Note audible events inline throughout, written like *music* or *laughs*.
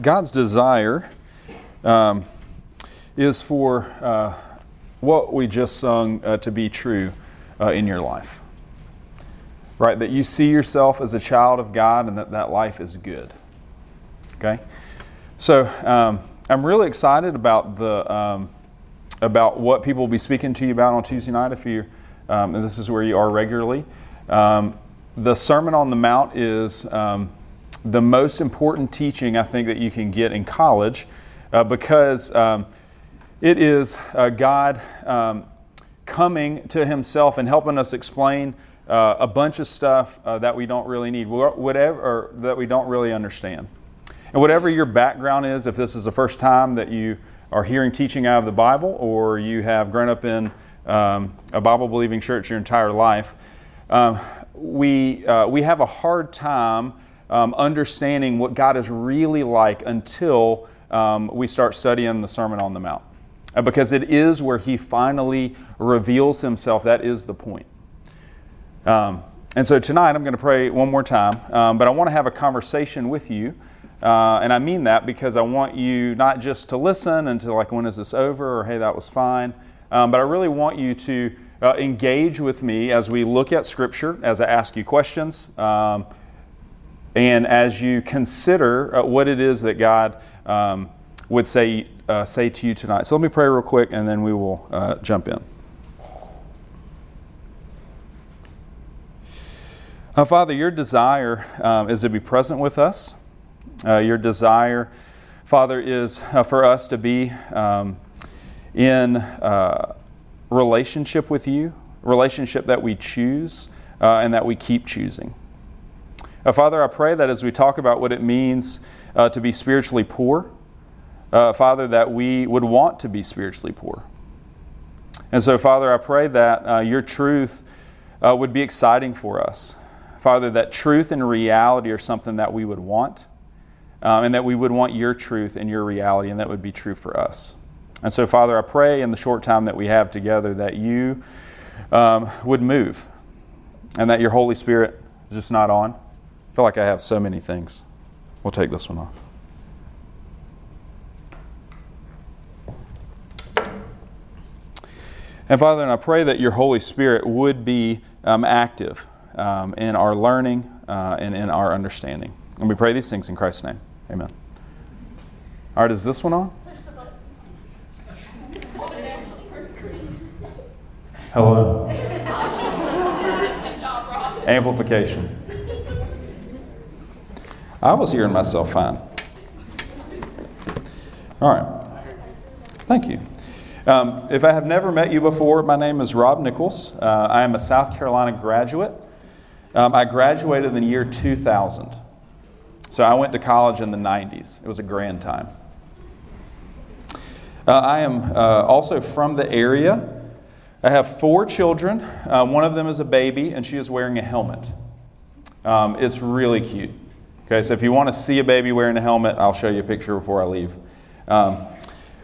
God's desire um, is for uh, what we just sung uh, to be true uh, in your life. Right? That you see yourself as a child of God and that that life is good. Okay? So um, I'm really excited about the. Um, about what people will be speaking to you about on Tuesday night if you um, and this is where you are regularly. Um, the Sermon on the Mount is um, the most important teaching I think that you can get in college uh, because um, it is uh, God um, coming to Himself and helping us explain uh, a bunch of stuff uh, that we don't really need, whatever that we don't really understand. And whatever your background is, if this is the first time that you are hearing teaching out of the Bible or you have grown up in um, a Bible believing church your entire life, um, we, uh, we have a hard time um, understanding what God is really like until um, we start studying the Sermon on the Mount. Uh, because it is where He finally reveals Himself. That is the point. Um, and so tonight I'm going to pray one more time, um, but I want to have a conversation with you. Uh, and I mean that because I want you not just to listen until, like, when is this over or hey, that was fine, um, but I really want you to uh, engage with me as we look at Scripture, as I ask you questions, um, and as you consider uh, what it is that God um, would say, uh, say to you tonight. So let me pray real quick and then we will uh, jump in. Uh, Father, your desire um, is to be present with us. Uh, your desire, Father, is for us to be um, in relationship with you, relationship that we choose uh, and that we keep choosing. Uh, Father, I pray that as we talk about what it means uh, to be spiritually poor, uh, Father, that we would want to be spiritually poor. And so, Father, I pray that uh, your truth uh, would be exciting for us. Father, that truth and reality are something that we would want, um, and that we would want your truth and your reality, and that would be true for us. And so, Father, I pray in the short time that we have together that you um, would move and that your Holy Spirit is just not on. I feel like I have so many things. We'll take this one off. And Father, and I pray that your Holy Spirit would be um, active um, in our learning uh, and in our understanding. And we pray these things in Christ's name. Amen. All right, is this one on? Hello. *laughs* Amplification. I was hearing myself fine. All right. Thank you. Um, if I have never met you before, my name is Rob Nichols. Uh, I am a South Carolina graduate. Um, I graduated in the year 2000. So I went to college in the 90s. It was a grand time. Uh, I am uh, also from the area. I have four children. Uh, one of them is a baby, and she is wearing a helmet. Um, it's really cute. Okay, so if you want to see a baby wearing a helmet, I'll show you a picture before I leave. Um,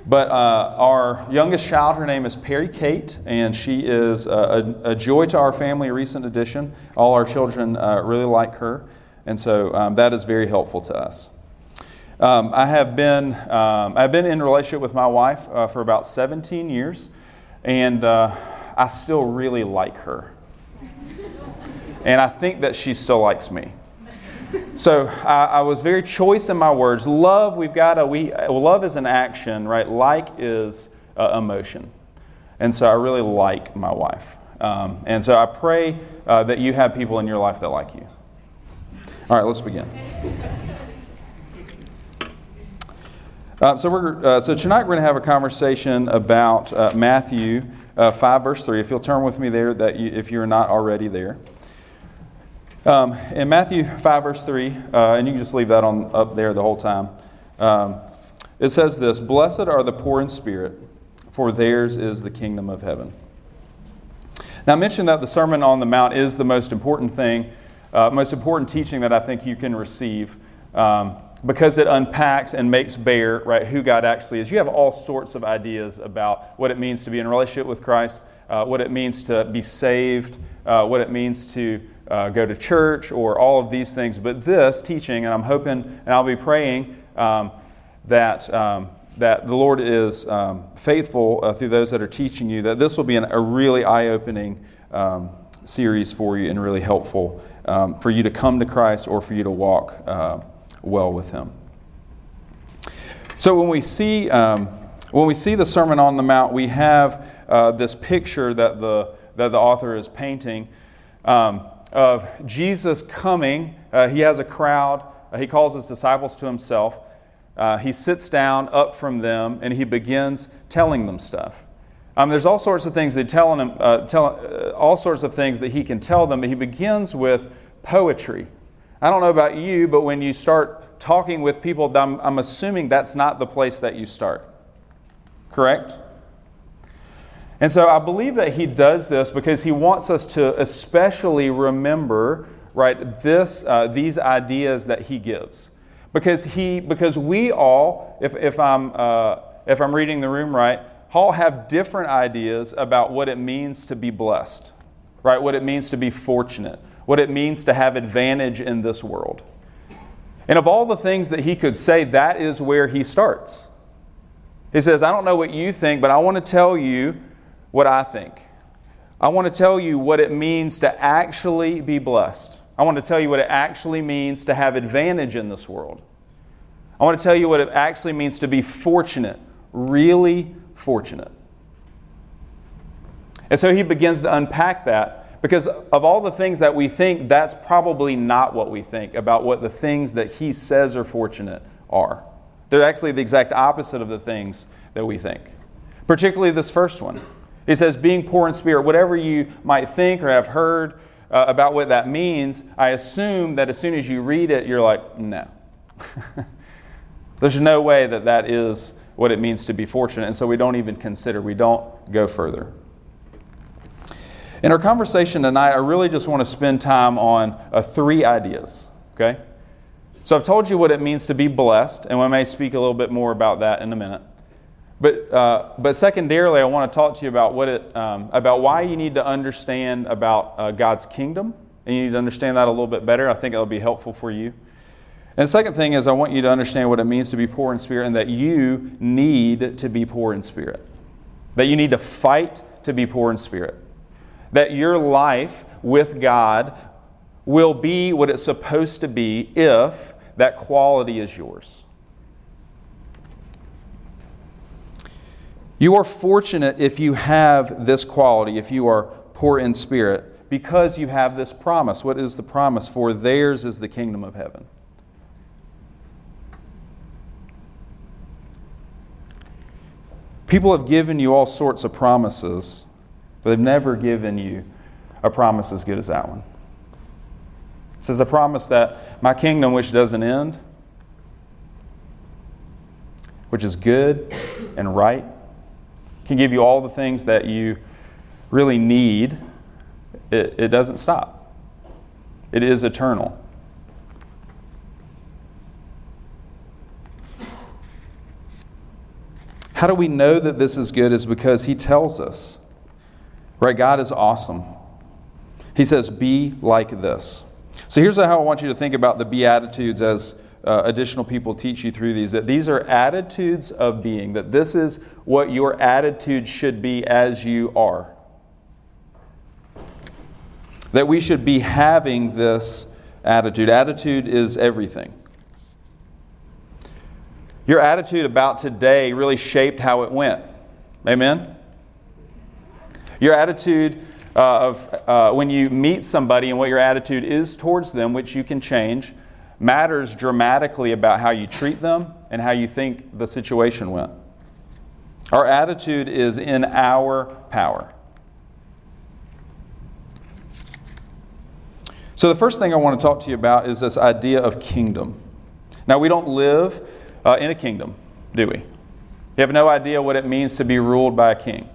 but uh, our youngest child, her name is Perry Kate, and she is a, a, a joy to our family, a recent addition. All our children uh, really like her, and so um, that is very helpful to us. Um, I have been um, I've been in relationship with my wife uh, for about 17 years and uh, I still really like her. And I think that she still likes me. So I, I, was very choice in my words. Love, we've got a we. Love is an action, right? Like is uh, emotion, and so I really like my wife. Um, and so I pray uh, that you have people in your life that like you. All right, let's begin. Uh, so, we're, uh, so tonight we're going to have a conversation about uh, Matthew uh, 5, verse 3. If you'll turn with me there, that you, if you're not already there. Um, in Matthew 5, verse 3, uh, and you can just leave that on up there the whole time, um, it says this Blessed are the poor in spirit, for theirs is the kingdom of heaven. Now, I mentioned that the Sermon on the Mount is the most important thing, uh, most important teaching that I think you can receive. Um, because it unpacks and makes bare right who God actually is. You have all sorts of ideas about what it means to be in relationship with Christ, uh, what it means to be saved, uh, what it means to uh, go to church, or all of these things. But this teaching, and I'm hoping, and I'll be praying, um, that, um, that the Lord is um, faithful uh, through those that are teaching you, that this will be an, a really eye opening um, series for you and really helpful um, for you to come to Christ or for you to walk uh, well with Him. So when we see um, when we see the Sermon on the Mount, we have uh, this picture that the that the author is painting um, of Jesus coming. Uh, he has a crowd. Uh, he calls his disciples to himself. Uh, he sits down up from them and he begins telling them stuff. Um, there's all sorts of things that telling him, uh, tell, uh, all sorts of things that he can tell them. But he begins with poetry. I don't know about you, but when you start talking with people, I'm, I'm assuming that's not the place that you start. Correct? And so I believe that he does this because he wants us to especially remember, right, this, uh, these ideas that he gives. Because, he, because we all, if, if, I'm, uh, if I'm reading the room right, all have different ideas about what it means to be blessed, right? What it means to be fortunate, what it means to have advantage in this world. And of all the things that he could say, that is where he starts. He says, I don't know what you think, but I want to tell you what I think. I want to tell you what it means to actually be blessed. I want to tell you what it actually means to have advantage in this world. I want to tell you what it actually means to be fortunate, really fortunate. And so he begins to unpack that because of all the things that we think, that's probably not what we think about what the things that he says are fortunate are. They're actually the exact opposite of the things that we think, particularly this first one. He says, being poor in spirit, whatever you might think or have heard uh, about what that means, I assume that as soon as you read it, you're like, no. *laughs* There's no way that that is what it means to be fortunate, and so we don't even consider, we don't go further. In our conversation tonight, I really just want to spend time on uh, three ideas, okay? So I've told you what it means to be blessed, and we may speak a little bit more about that in a minute. But, uh, but secondarily, I want to talk to you about, what it, um, about why you need to understand about uh, God's kingdom, and you need to understand that a little bit better. I think it'll be helpful for you. And the second thing is, I want you to understand what it means to be poor in spirit and that you need to be poor in spirit. That you need to fight to be poor in spirit. That your life with God will be what it's supposed to be if that quality is yours. You are fortunate if you have this quality, if you are poor in spirit, because you have this promise. What is the promise? For theirs is the kingdom of heaven. People have given you all sorts of promises, but they've never given you a promise as good as that one. It says, a promise that my kingdom, which doesn't end, which is good and right, can give you all the things that you really need. It, it doesn't stop, it is eternal. How do we know that this is good? Is because He tells us. Right? God is awesome. He says, Be like this. So here's how I want you to think about the Beatitudes as uh, additional people teach you through these that these are attitudes of being, that this is what your attitude should be as you are. That we should be having this attitude. Attitude is everything. Your attitude about today really shaped how it went. Amen? Your attitude uh, of uh, when you meet somebody and what your attitude is towards them, which you can change, matters dramatically about how you treat them and how you think the situation went. Our attitude is in our power. So, the first thing I want to talk to you about is this idea of kingdom. Now, we don't live uh, in a kingdom, do we? You have no idea what it means to be ruled by a king.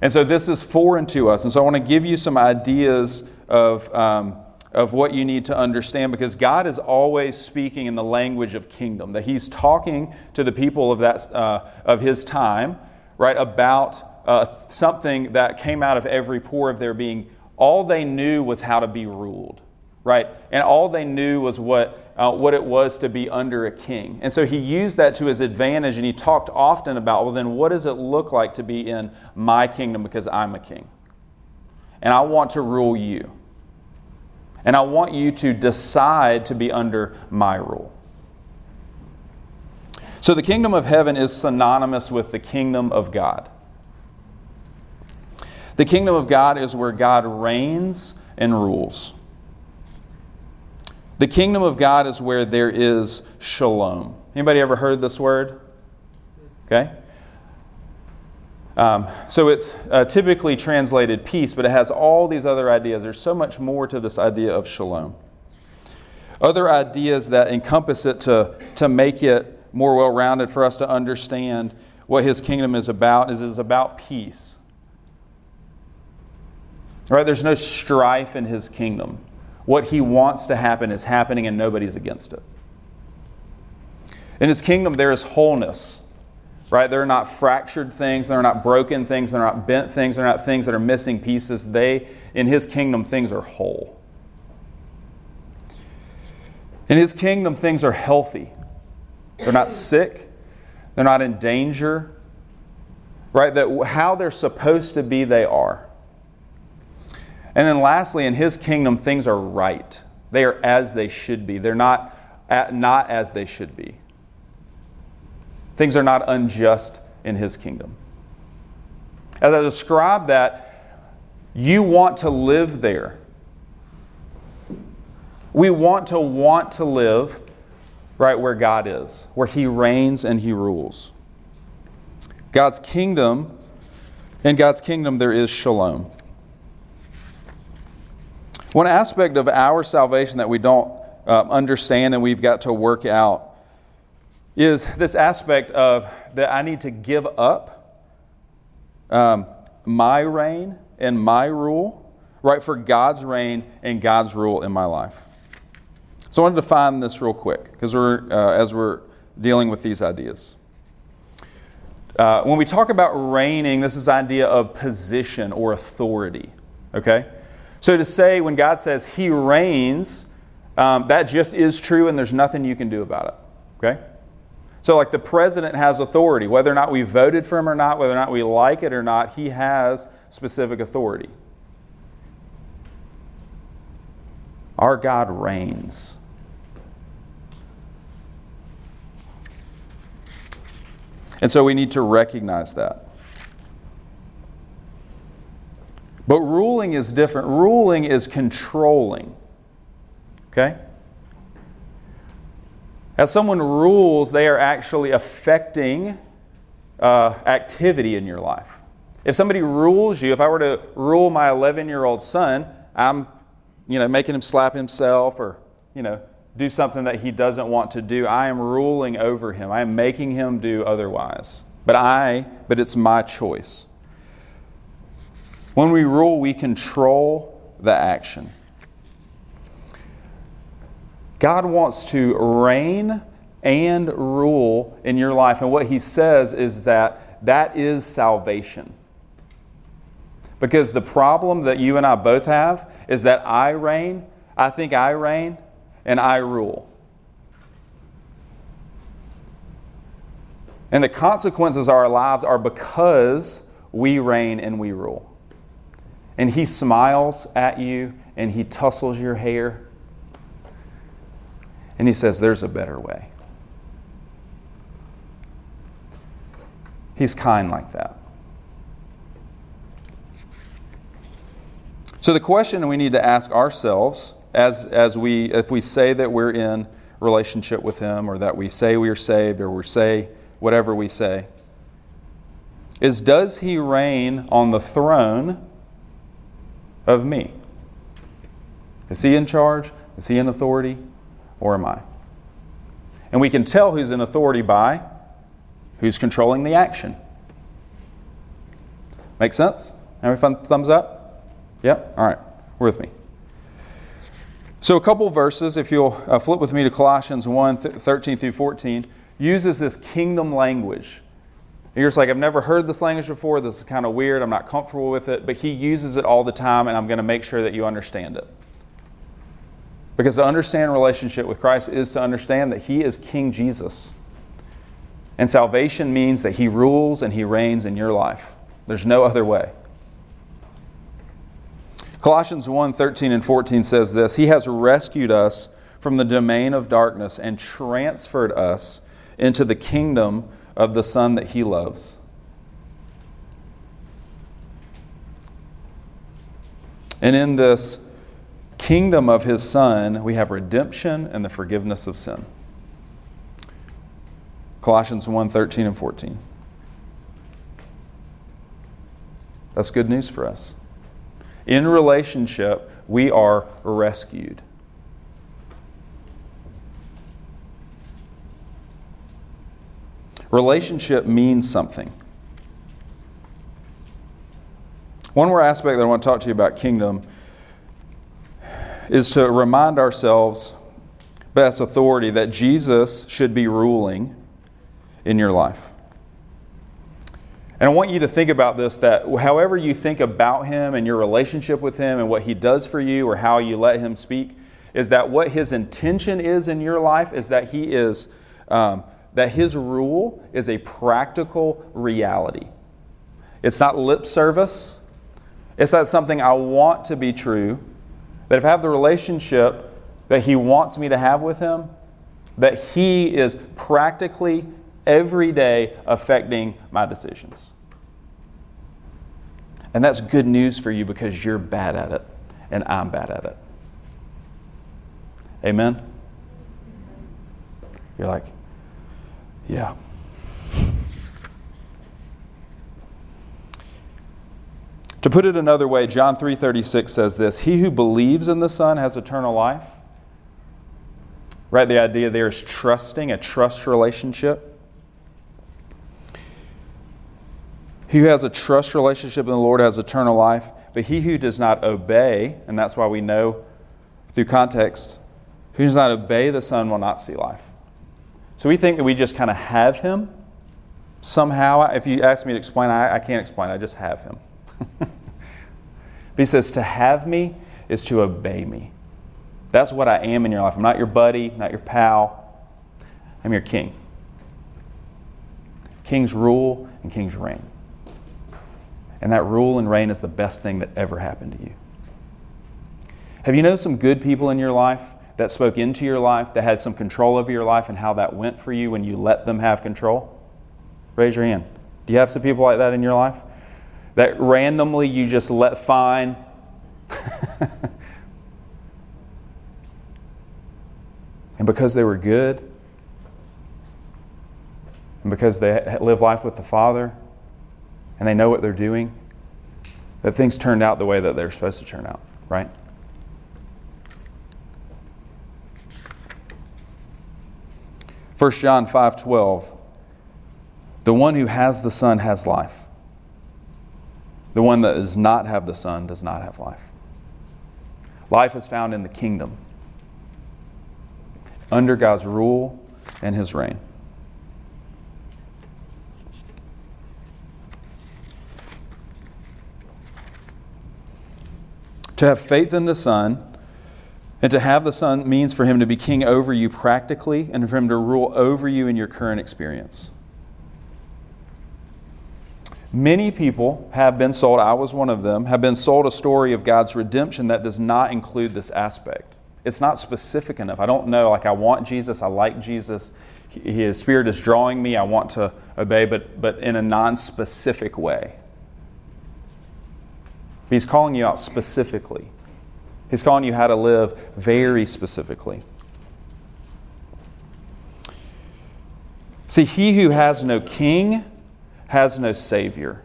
And so this is foreign to us. And so I want to give you some ideas of, um, of what you need to understand because God is always speaking in the language of kingdom, that He's talking to the people of, that, uh, of His time, right, about uh, something that came out of every pore of their being. All they knew was how to be ruled right? And all they knew was what, uh, what it was to be under a king. And so he used that to his advantage, and he talked often about, well, then what does it look like to be in my kingdom because I'm a king? And I want to rule you. And I want you to decide to be under my rule. So the kingdom of heaven is synonymous with the kingdom of God. The kingdom of God is where God reigns and rules. The kingdom of God is where there is shalom. Anybody ever heard this word? Okay. Um, so it's uh, typically translated peace, but it has all these other ideas. There's so much more to this idea of shalom. Other ideas that encompass it to, to make it more well rounded for us to understand what his kingdom is about is it's about peace. Right? There's no strife in his kingdom. What he wants to happen is happening and nobody's against it. In his kingdom, there is wholeness. Right? They're not fractured things, they're not broken things, they're not bent things, they're not things that are missing pieces. They, in his kingdom, things are whole. In his kingdom, things are healthy. They're not sick, they're not in danger. Right? That how they're supposed to be, they are. And then lastly, in his kingdom, things are right. They are as they should be. They're not, not as they should be. Things are not unjust in his kingdom. As I describe that, you want to live there. We want to want to live right where God is, where he reigns and he rules. God's kingdom, in God's kingdom, there is shalom. One aspect of our salvation that we don't uh, understand and we've got to work out is this aspect of that I need to give up um, my reign and my rule, right, for God's reign and God's rule in my life. So I want to define this real quick because we're uh, as we're dealing with these ideas. Uh, when we talk about reigning, this is the idea of position or authority. Okay, so to say when God says He reigns, um, that just is true, and there's nothing you can do about it. Okay. So, like the president has authority, whether or not we voted for him or not, whether or not we like it or not, he has specific authority. Our God reigns. And so we need to recognize that. But ruling is different. Ruling is controlling. Okay? As someone rules, they are actually affecting uh, activity in your life. If somebody rules you, if I were to rule my 11 year old son, I'm you know, making him slap himself or you know, do something that he doesn't want to do. I am ruling over him. I am making him do otherwise. But I, but it's my choice. When we rule, we control the action. God wants to reign and rule in your life. And what he says is that that is salvation. Because the problem that you and I both have is that I reign, I think I reign, and I rule. And the consequences of our lives are because we reign and we rule. And he smiles at you and he tussles your hair. And he says, There's a better way. He's kind like that. So, the question we need to ask ourselves as, as we, if we say that we're in relationship with Him, or that we say we are saved, or we say whatever we say, is does He reign on the throne of me? Is He in charge? Is He in authority? Or am I? And we can tell who's in authority by who's controlling the action. Make sense? Every thumbs up? Yep? All right. We're with me. So, a couple verses, if you'll uh, flip with me to Colossians 1 th- 13 through 14, uses this kingdom language. And you're just like, I've never heard this language before. This is kind of weird. I'm not comfortable with it. But he uses it all the time, and I'm going to make sure that you understand it. Because to understand relationship with Christ is to understand that He is King Jesus. And salvation means that He rules and He reigns in your life. There's no other way. Colossians 1 13 and 14 says this He has rescued us from the domain of darkness and transferred us into the kingdom of the Son that He loves. And in this kingdom of His Son, we have redemption and the forgiveness of sin. Colossians 1 13 and 14. That's good news for us. In relationship, we are rescued. Relationship means something. One more aspect that I want to talk to you about kingdom is to remind ourselves, best authority, that Jesus should be ruling in your life. And I want you to think about this that however you think about him and your relationship with him and what he does for you or how you let him speak, is that what his intention is in your life is that he is, um, that his rule is a practical reality. It's not lip service, it's not something I want to be true. That if I have the relationship that he wants me to have with him, that he is practically every day affecting my decisions. And that's good news for you because you're bad at it and I'm bad at it. Amen? You're like, yeah. To put it another way, John 3:36 says this, "He who believes in the Son has eternal life." Right, the idea there is trusting, a trust relationship. He who has a trust relationship in the Lord has eternal life, but he who does not obey, and that's why we know through context, who does not obey the Son will not see life. So we think that we just kind of have him somehow. If you ask me to explain, I, I can't explain, I just have him. But *laughs* he says, to have me is to obey me. That's what I am in your life. I'm not your buddy, not your pal. I'm your king. Kings rule and kings reign. And that rule and reign is the best thing that ever happened to you. Have you known some good people in your life that spoke into your life, that had some control over your life, and how that went for you when you let them have control? Raise your hand. Do you have some people like that in your life? That randomly you just let fine? *laughs* and because they were good, and because they live life with the Father, and they know what they're doing, that things turned out the way that they're supposed to turn out, right? First John 5:12 The one who has the Son has life. The one that does not have the Son does not have life. Life is found in the kingdom, under God's rule and his reign. To have faith in the Son and to have the Son means for him to be king over you practically and for him to rule over you in your current experience. Many people have been sold, I was one of them, have been sold a story of God's redemption that does not include this aspect. It's not specific enough. I don't know, like, I want Jesus, I like Jesus, His Spirit is drawing me, I want to obey, but, but in a non specific way. He's calling you out specifically. He's calling you how to live very specifically. See, he who has no king has no savior.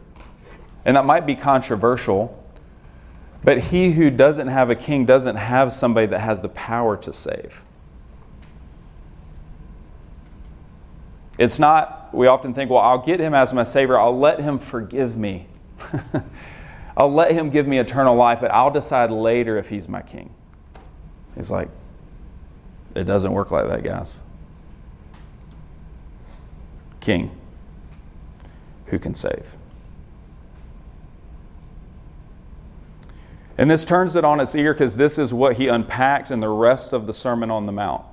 And that might be controversial, but he who doesn't have a king doesn't have somebody that has the power to save. It's not, we often think, well, I'll get him as my savior, I'll let him forgive me. *laughs* I'll let him give me eternal life, but I'll decide later if he's my king. He's like, it doesn't work like that, guys. King who can save. And this turns it on its ear because this is what he unpacks in the rest of the Sermon on the Mount.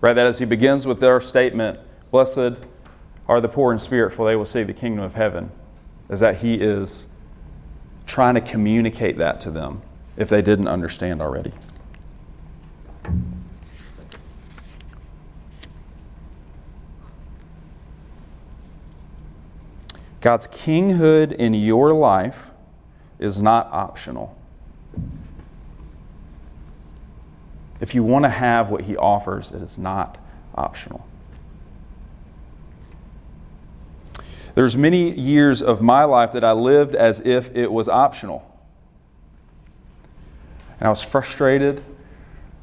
Right? That as he begins with their statement, Blessed are the poor in spirit, for they will see the kingdom of heaven, is that he is trying to communicate that to them if they didn't understand already. God's kinghood in your life is not optional. If you want to have what He offers, it is not optional. There's many years of my life that I lived as if it was optional. And I was frustrated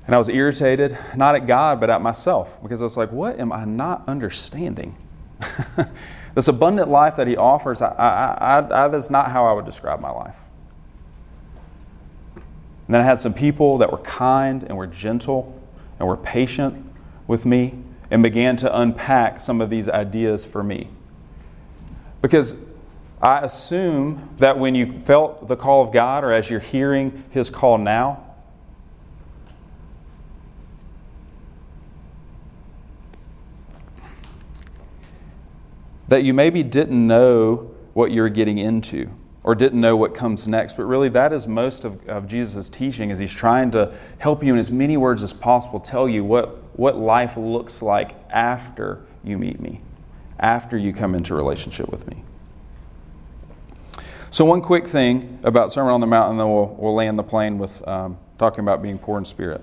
and I was irritated, not at God, but at myself, because I was like, what am I not understanding? *laughs* this abundant life that He offers, I, I, I, that is not how I would describe my life. And then I had some people that were kind and were gentle and were patient with me and began to unpack some of these ideas for me. Because I assume that when you felt the call of God or as you're hearing His call now, that you maybe didn't know what you're getting into or didn't know what comes next. But really, that is most of, of Jesus' teaching, is he's trying to help you in as many words as possible tell you what, what life looks like after you meet me, after you come into relationship with me. So, one quick thing about Sermon on the Mount, and then we'll, we'll land the plane with um, talking about being poor in spirit.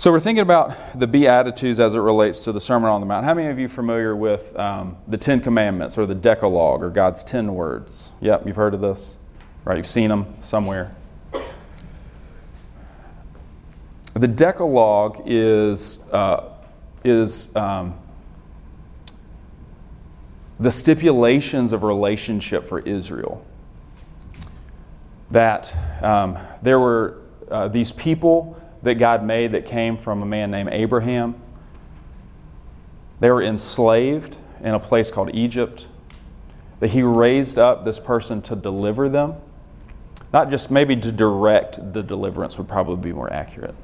So we're thinking about the Beatitudes as it relates to the Sermon on the Mount. How many of you are familiar with um, the Ten Commandments or the Decalogue or God's ten words? Yep, you've heard of this, right? You've seen them somewhere. The Decalogue is uh, is um, the stipulations of relationship for Israel. That um, there were uh, these people that God made that came from a man named Abraham. They were enslaved in a place called Egypt. That he raised up this person to deliver them. Not just maybe to direct the deliverance would probably be more accurate.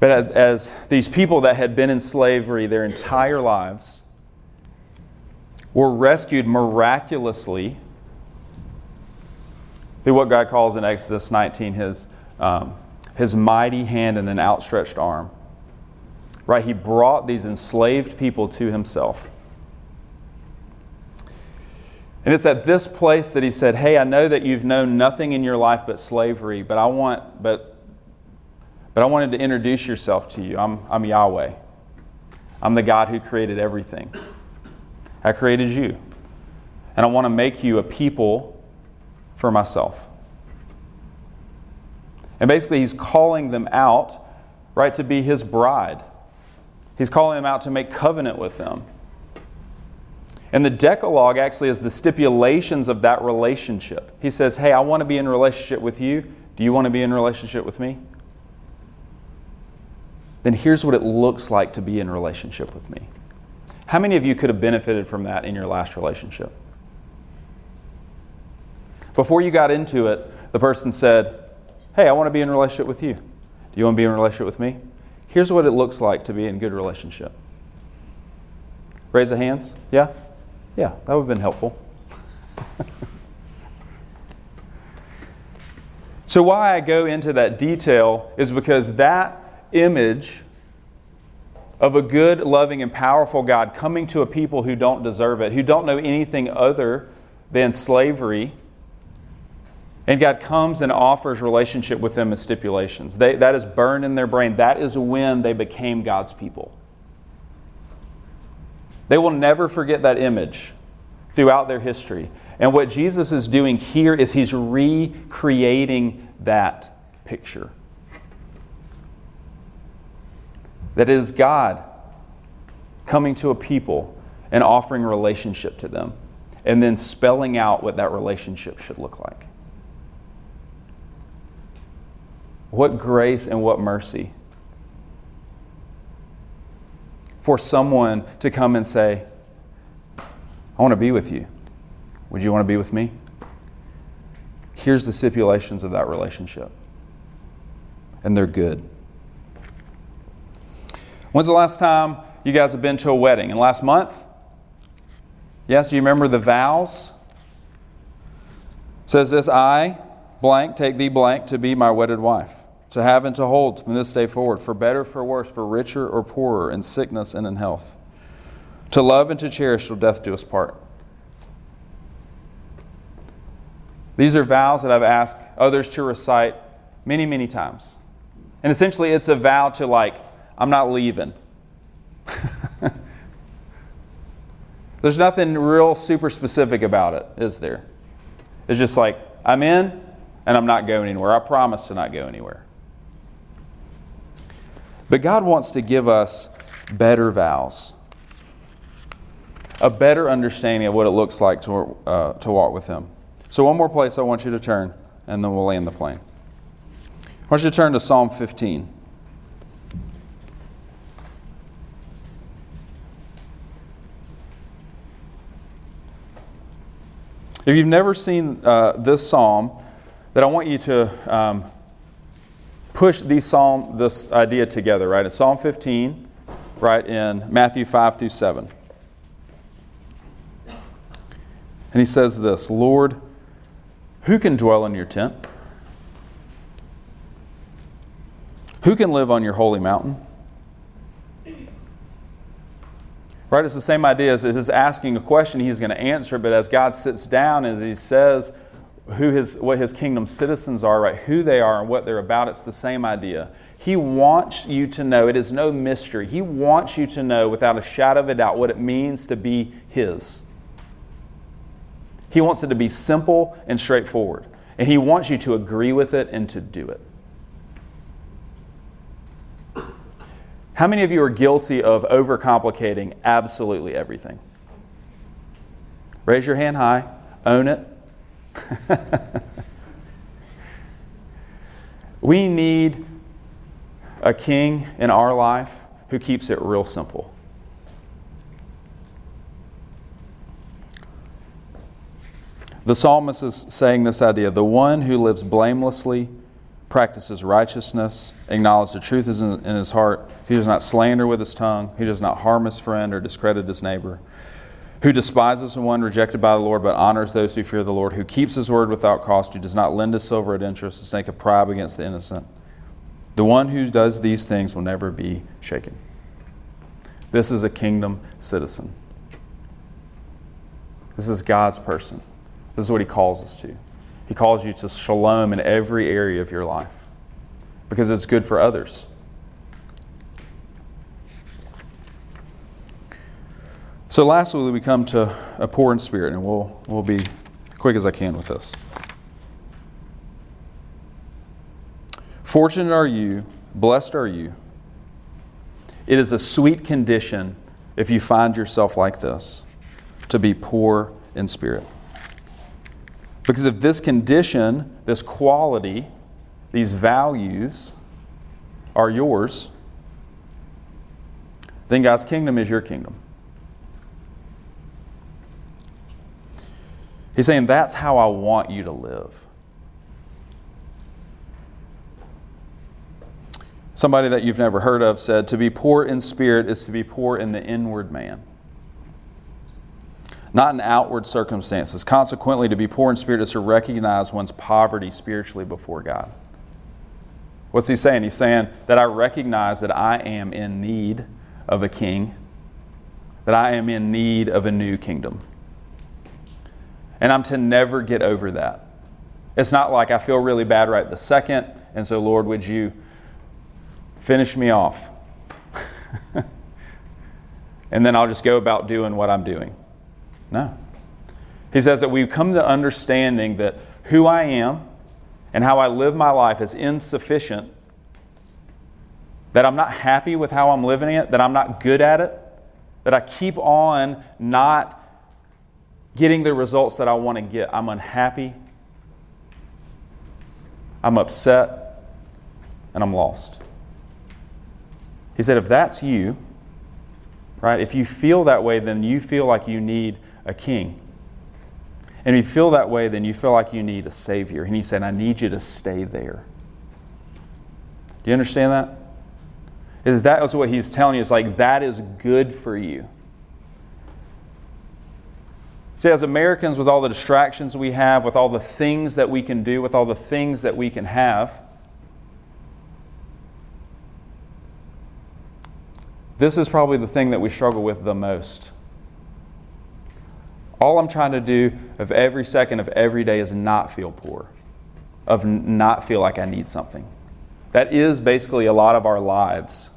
But as these people that had been in slavery their entire lives were rescued miraculously through what God calls in Exodus 19 his, um, his mighty hand and an outstretched arm. Right? He brought these enslaved people to himself. And it's at this place that he said, Hey, I know that you've known nothing in your life but slavery, but I want, but, but I wanted to introduce yourself to you. I'm, I'm Yahweh. I'm the God who created everything. I created you. And I want to make you a people for myself. And basically, he's calling them out, right, to be his bride. He's calling them out to make covenant with them. And the Decalogue actually is the stipulations of that relationship. He says, Hey, I want to be in relationship with you. Do you want to be in relationship with me? Then here's what it looks like to be in relationship with me. How many of you could have benefited from that in your last relationship? Before you got into it, the person said, Hey, I want to be in a relationship with you. Do you want to be in a relationship with me? Here's what it looks like to be in good relationship. Raise the hands. Yeah? Yeah, that would have been helpful. *laughs* so, why I go into that detail is because that image of a good, loving, and powerful God coming to a people who don't deserve it, who don't know anything other than slavery and God comes and offers relationship with them as stipulations. They, that is burned in their brain. That is when they became God's people. They will never forget that image throughout their history. And what Jesus is doing here is he's recreating that picture. That is God coming to a people and offering relationship to them, and then spelling out what that relationship should look like. What grace and what mercy for someone to come and say, I want to be with you. Would you want to be with me? Here's the stipulations of that relationship. And they're good. When's the last time you guys have been to a wedding? In last month? Yes, do you remember the vows? It says this I, blank, take thee blank to be my wedded wife, to have and to hold from this day forward, for better, for worse, for richer or poorer, in sickness and in health, to love and to cherish till death do us part. These are vows that I've asked others to recite many, many times. And essentially, it's a vow to, like, I'm not leaving. *laughs* There's nothing real super specific about it, is there? It's just like, I'm in and I'm not going anywhere. I promise to not go anywhere. But God wants to give us better vows, a better understanding of what it looks like to, uh, to walk with Him. So, one more place I want you to turn, and then we'll land the plane. I want you to turn to Psalm 15. If you've never seen uh, this psalm, that I want you to um, push these psalm, this idea together, right? In Psalm 15, right, in Matthew 5 through 7. And he says this Lord, who can dwell in your tent? Who can live on your holy mountain? Right? It's the same idea as is asking a question, he's going to answer, but as God sits down, as he says who his, what his kingdom citizens are, right? Who they are and what they're about, it's the same idea. He wants you to know, it is no mystery. He wants you to know without a shadow of a doubt what it means to be his. He wants it to be simple and straightforward. And He wants you to agree with it and to do it. How many of you are guilty of overcomplicating absolutely everything? Raise your hand high, own it. *laughs* we need a king in our life who keeps it real simple. The psalmist is saying this idea the one who lives blamelessly, practices righteousness, acknowledges the truth is in, in his heart, he does not slander with his tongue, he does not harm his friend or discredit his neighbor, who despises the one rejected by the Lord but honors those who fear the Lord, who keeps his word without cost, who does not lend his silver at interest, to make a bribe against the innocent. The one who does these things will never be shaken. This is a kingdom citizen. This is God's person. This is what he calls us to. He calls you to shalom in every area of your life because it's good for others. So, lastly, we come to a poor in spirit, and we'll, we'll be quick as I can with this. Fortunate are you, blessed are you. It is a sweet condition if you find yourself like this to be poor in spirit. Because if this condition, this quality, these values are yours, then God's kingdom is your kingdom. He's saying, That's how I want you to live. Somebody that you've never heard of said, To be poor in spirit is to be poor in the inward man not in outward circumstances. Consequently, to be poor in spirit is to recognize one's poverty spiritually before God. What's he saying? He's saying that I recognize that I am in need of a king, that I am in need of a new kingdom. And I'm to never get over that. It's not like I feel really bad right the second, and so, Lord, would you finish me off? *laughs* and then I'll just go about doing what I'm doing. No. He says that we've come to understanding that who I am and how I live my life is insufficient, that I'm not happy with how I'm living it, that I'm not good at it, that I keep on not getting the results that I want to get. I'm unhappy, I'm upset, and I'm lost. He said, if that's you, right, if you feel that way, then you feel like you need a king. And if you feel that way, then you feel like you need a Savior. And he said, I need you to stay there. Do you understand that? Is that is what He's telling you? It's like that is good for you. See, as Americans, with all the distractions we have, with all the things that we can do, with all the things that we can have, this is probably the thing that we struggle with the most. All I'm trying to do of every second of every day is not feel poor, of not feel like I need something. That is basically a lot of our lives.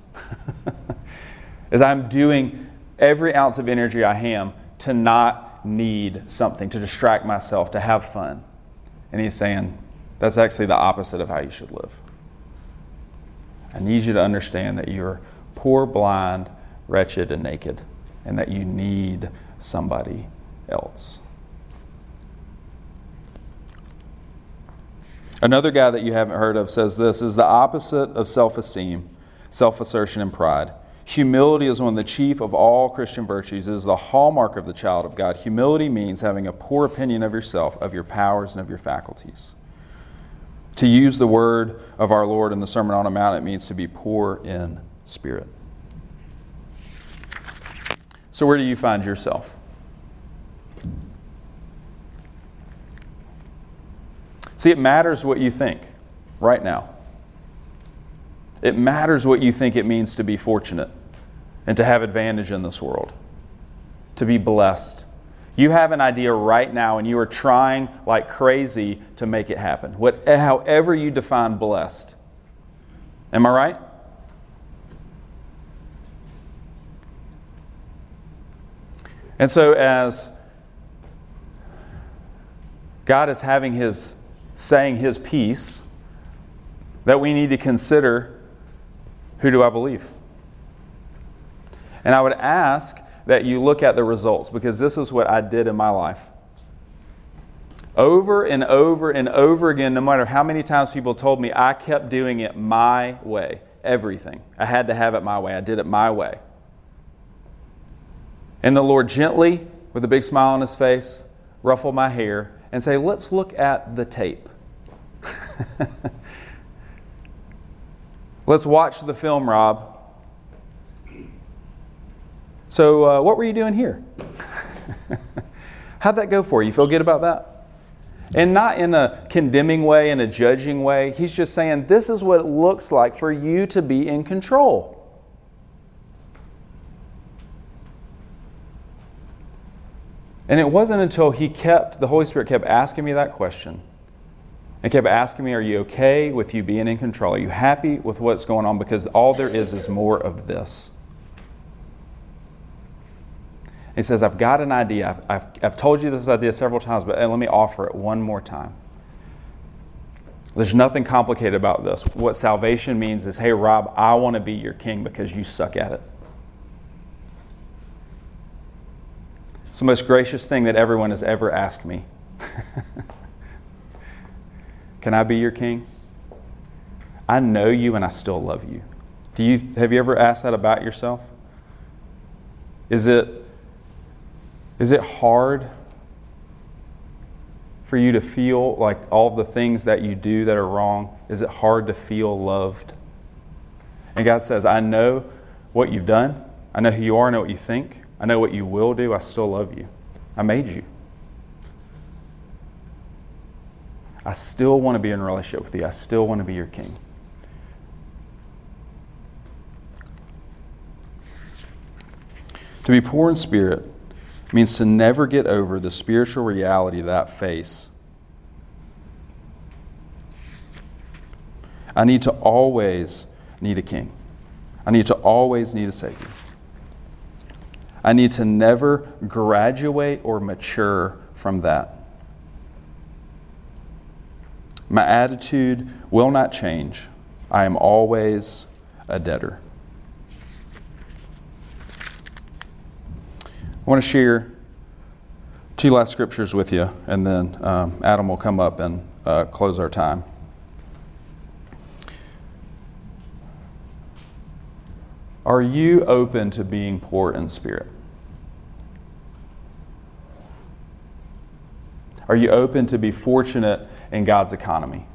*laughs* As I'm doing every ounce of energy I am to not need something to distract myself, to have fun. And he's saying, that's actually the opposite of how you should live. I need you to understand that you're poor, blind, wretched, and naked, and that you need somebody else. Another guy that you haven't heard of says this is the opposite of self esteem, self assertion, and pride. Humility is one of the chief of all Christian virtues. It is the hallmark of the child of God. Humility means having a poor opinion of yourself, of your powers, and of your faculties. To use the word of our Lord in the Sermon on the Mount, it means to be poor in spirit. So, where do you find yourself? See, it matters what you think right now. It matters what you think it means to be fortunate and to have advantage in this world, to be blessed. You have an idea right now and you are trying like crazy to make it happen, what, however you define blessed. Am I right? And so, as God is having his saying his piece, that we need to consider who do I believe? And I would ask that you look at the results because this is what I did in my life. Over and over and over again, no matter how many times people told me, I kept doing it my way. Everything. I had to have it my way. I did it my way. And the Lord gently, with a big smile on his face, ruffled my hair and say, Let's look at the tape. *laughs* Let's watch the film, Rob. So, uh, what were you doing here? *laughs* How'd that go for you? You feel good about that? And not in a condemning way, in a judging way. He's just saying, this is what it looks like for you to be in control. And it wasn't until he kept, the Holy Spirit kept asking me that question and kept asking me, Are you okay with you being in control? Are you happy with what's going on? Because all there is is more of this. He says, I've got an idea. I've, I've, I've told you this idea several times, but uh, let me offer it one more time. There's nothing complicated about this. What salvation means is, hey, Rob, I want to be your king because you suck at it. It's the most gracious thing that everyone has ever asked me. *laughs* Can I be your king? I know you and I still love you. Do you have you ever asked that about yourself? Is it is it hard for you to feel like all the things that you do that are wrong? Is it hard to feel loved? And God says, I know what you've done. I know who you are. I know what you think. I know what you will do. I still love you. I made you. I still want to be in relationship with you. I still want to be your king. To be poor in spirit means to never get over the spiritual reality that face. I need to always need a king. I need to always need a savior. I need to never graduate or mature from that. My attitude will not change. I am always a debtor. I want to share two last scriptures with you, and then um, Adam will come up and uh, close our time. Are you open to being poor in spirit? Are you open to be fortunate in God's economy?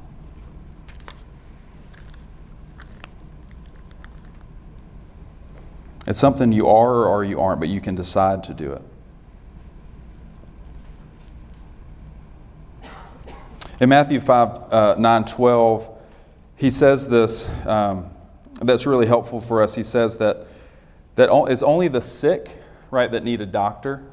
It's something you are or you aren't, but you can decide to do it. In Matthew 5, uh, 9, 12, he says this um, that's really helpful for us. He says that, that it's only the sick, right, that need a doctor.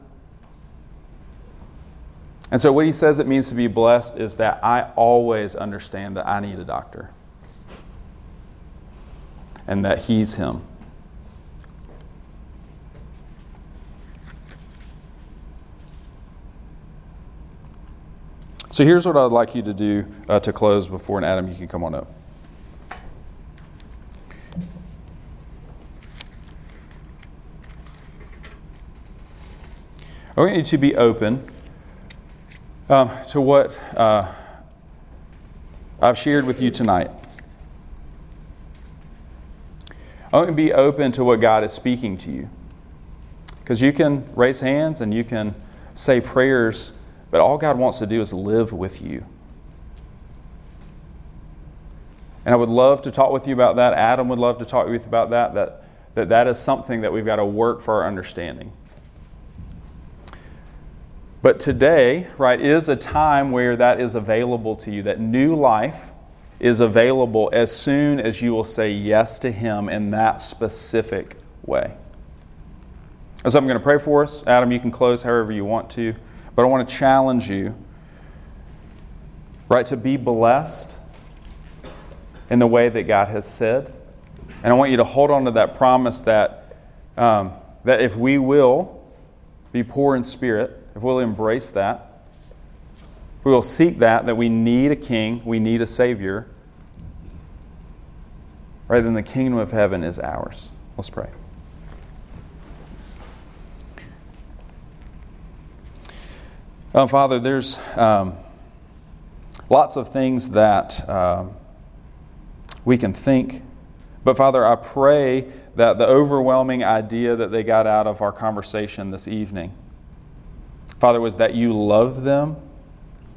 And so, what he says it means to be blessed is that I always understand that I need a doctor and that he's him. So here's what I'd like you to do uh, to close before, and Adam, you can come on up. I want you to be open um, to what uh, I've shared with you tonight. I want to be open to what God is speaking to you. Because you can raise hands and you can say prayers but all God wants to do is live with you. And I would love to talk with you about that. Adam would love to talk with you about that. That that, that is something that we've got to work for our understanding. But today, right, is a time where that is available to you, that new life is available as soon as you will say yes to Him in that specific way. And so I'm going to pray for us. Adam, you can close however you want to. But I want to challenge you, right, to be blessed in the way that God has said. And I want you to hold on to that promise that, um, that if we will be poor in spirit, if we'll embrace that, if we will seek that, that we need a king, we need a savior, right, then the kingdom of heaven is ours. Let's pray. Uh, Father, there's um, lots of things that um, we can think. But Father, I pray that the overwhelming idea that they got out of our conversation this evening, Father, was that you love them,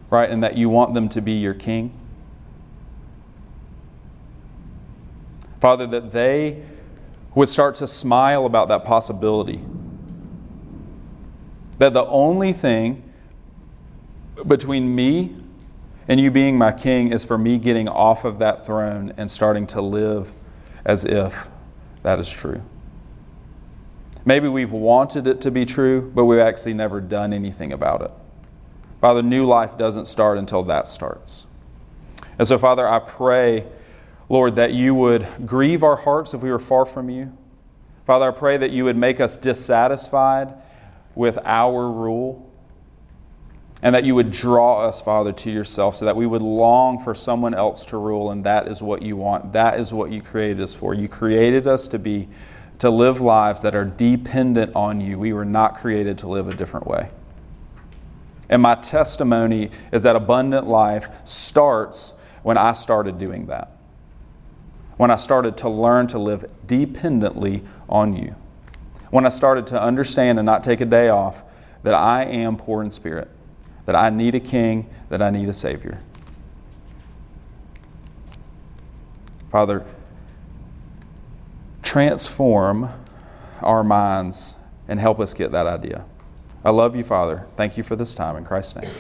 right, and that you want them to be your king. Father, that they would start to smile about that possibility. That the only thing between me and you being my king is for me getting off of that throne and starting to live as if that is true. Maybe we've wanted it to be true, but we've actually never done anything about it. Father, new life doesn't start until that starts. And so, Father, I pray, Lord, that you would grieve our hearts if we were far from you. Father, I pray that you would make us dissatisfied with our rule and that you would draw us, Father, to yourself so that we would long for someone else to rule, and that is what you want. That is what you created us for. You created us to be to live lives that are dependent on you. We were not created to live a different way. And my testimony is that abundant life starts when I started doing that. When I started to learn to live dependently on you. When I started to understand and not take a day off that I am poor in spirit that I need a king, that I need a savior. Father, transform our minds and help us get that idea. I love you, Father. Thank you for this time. In Christ's name.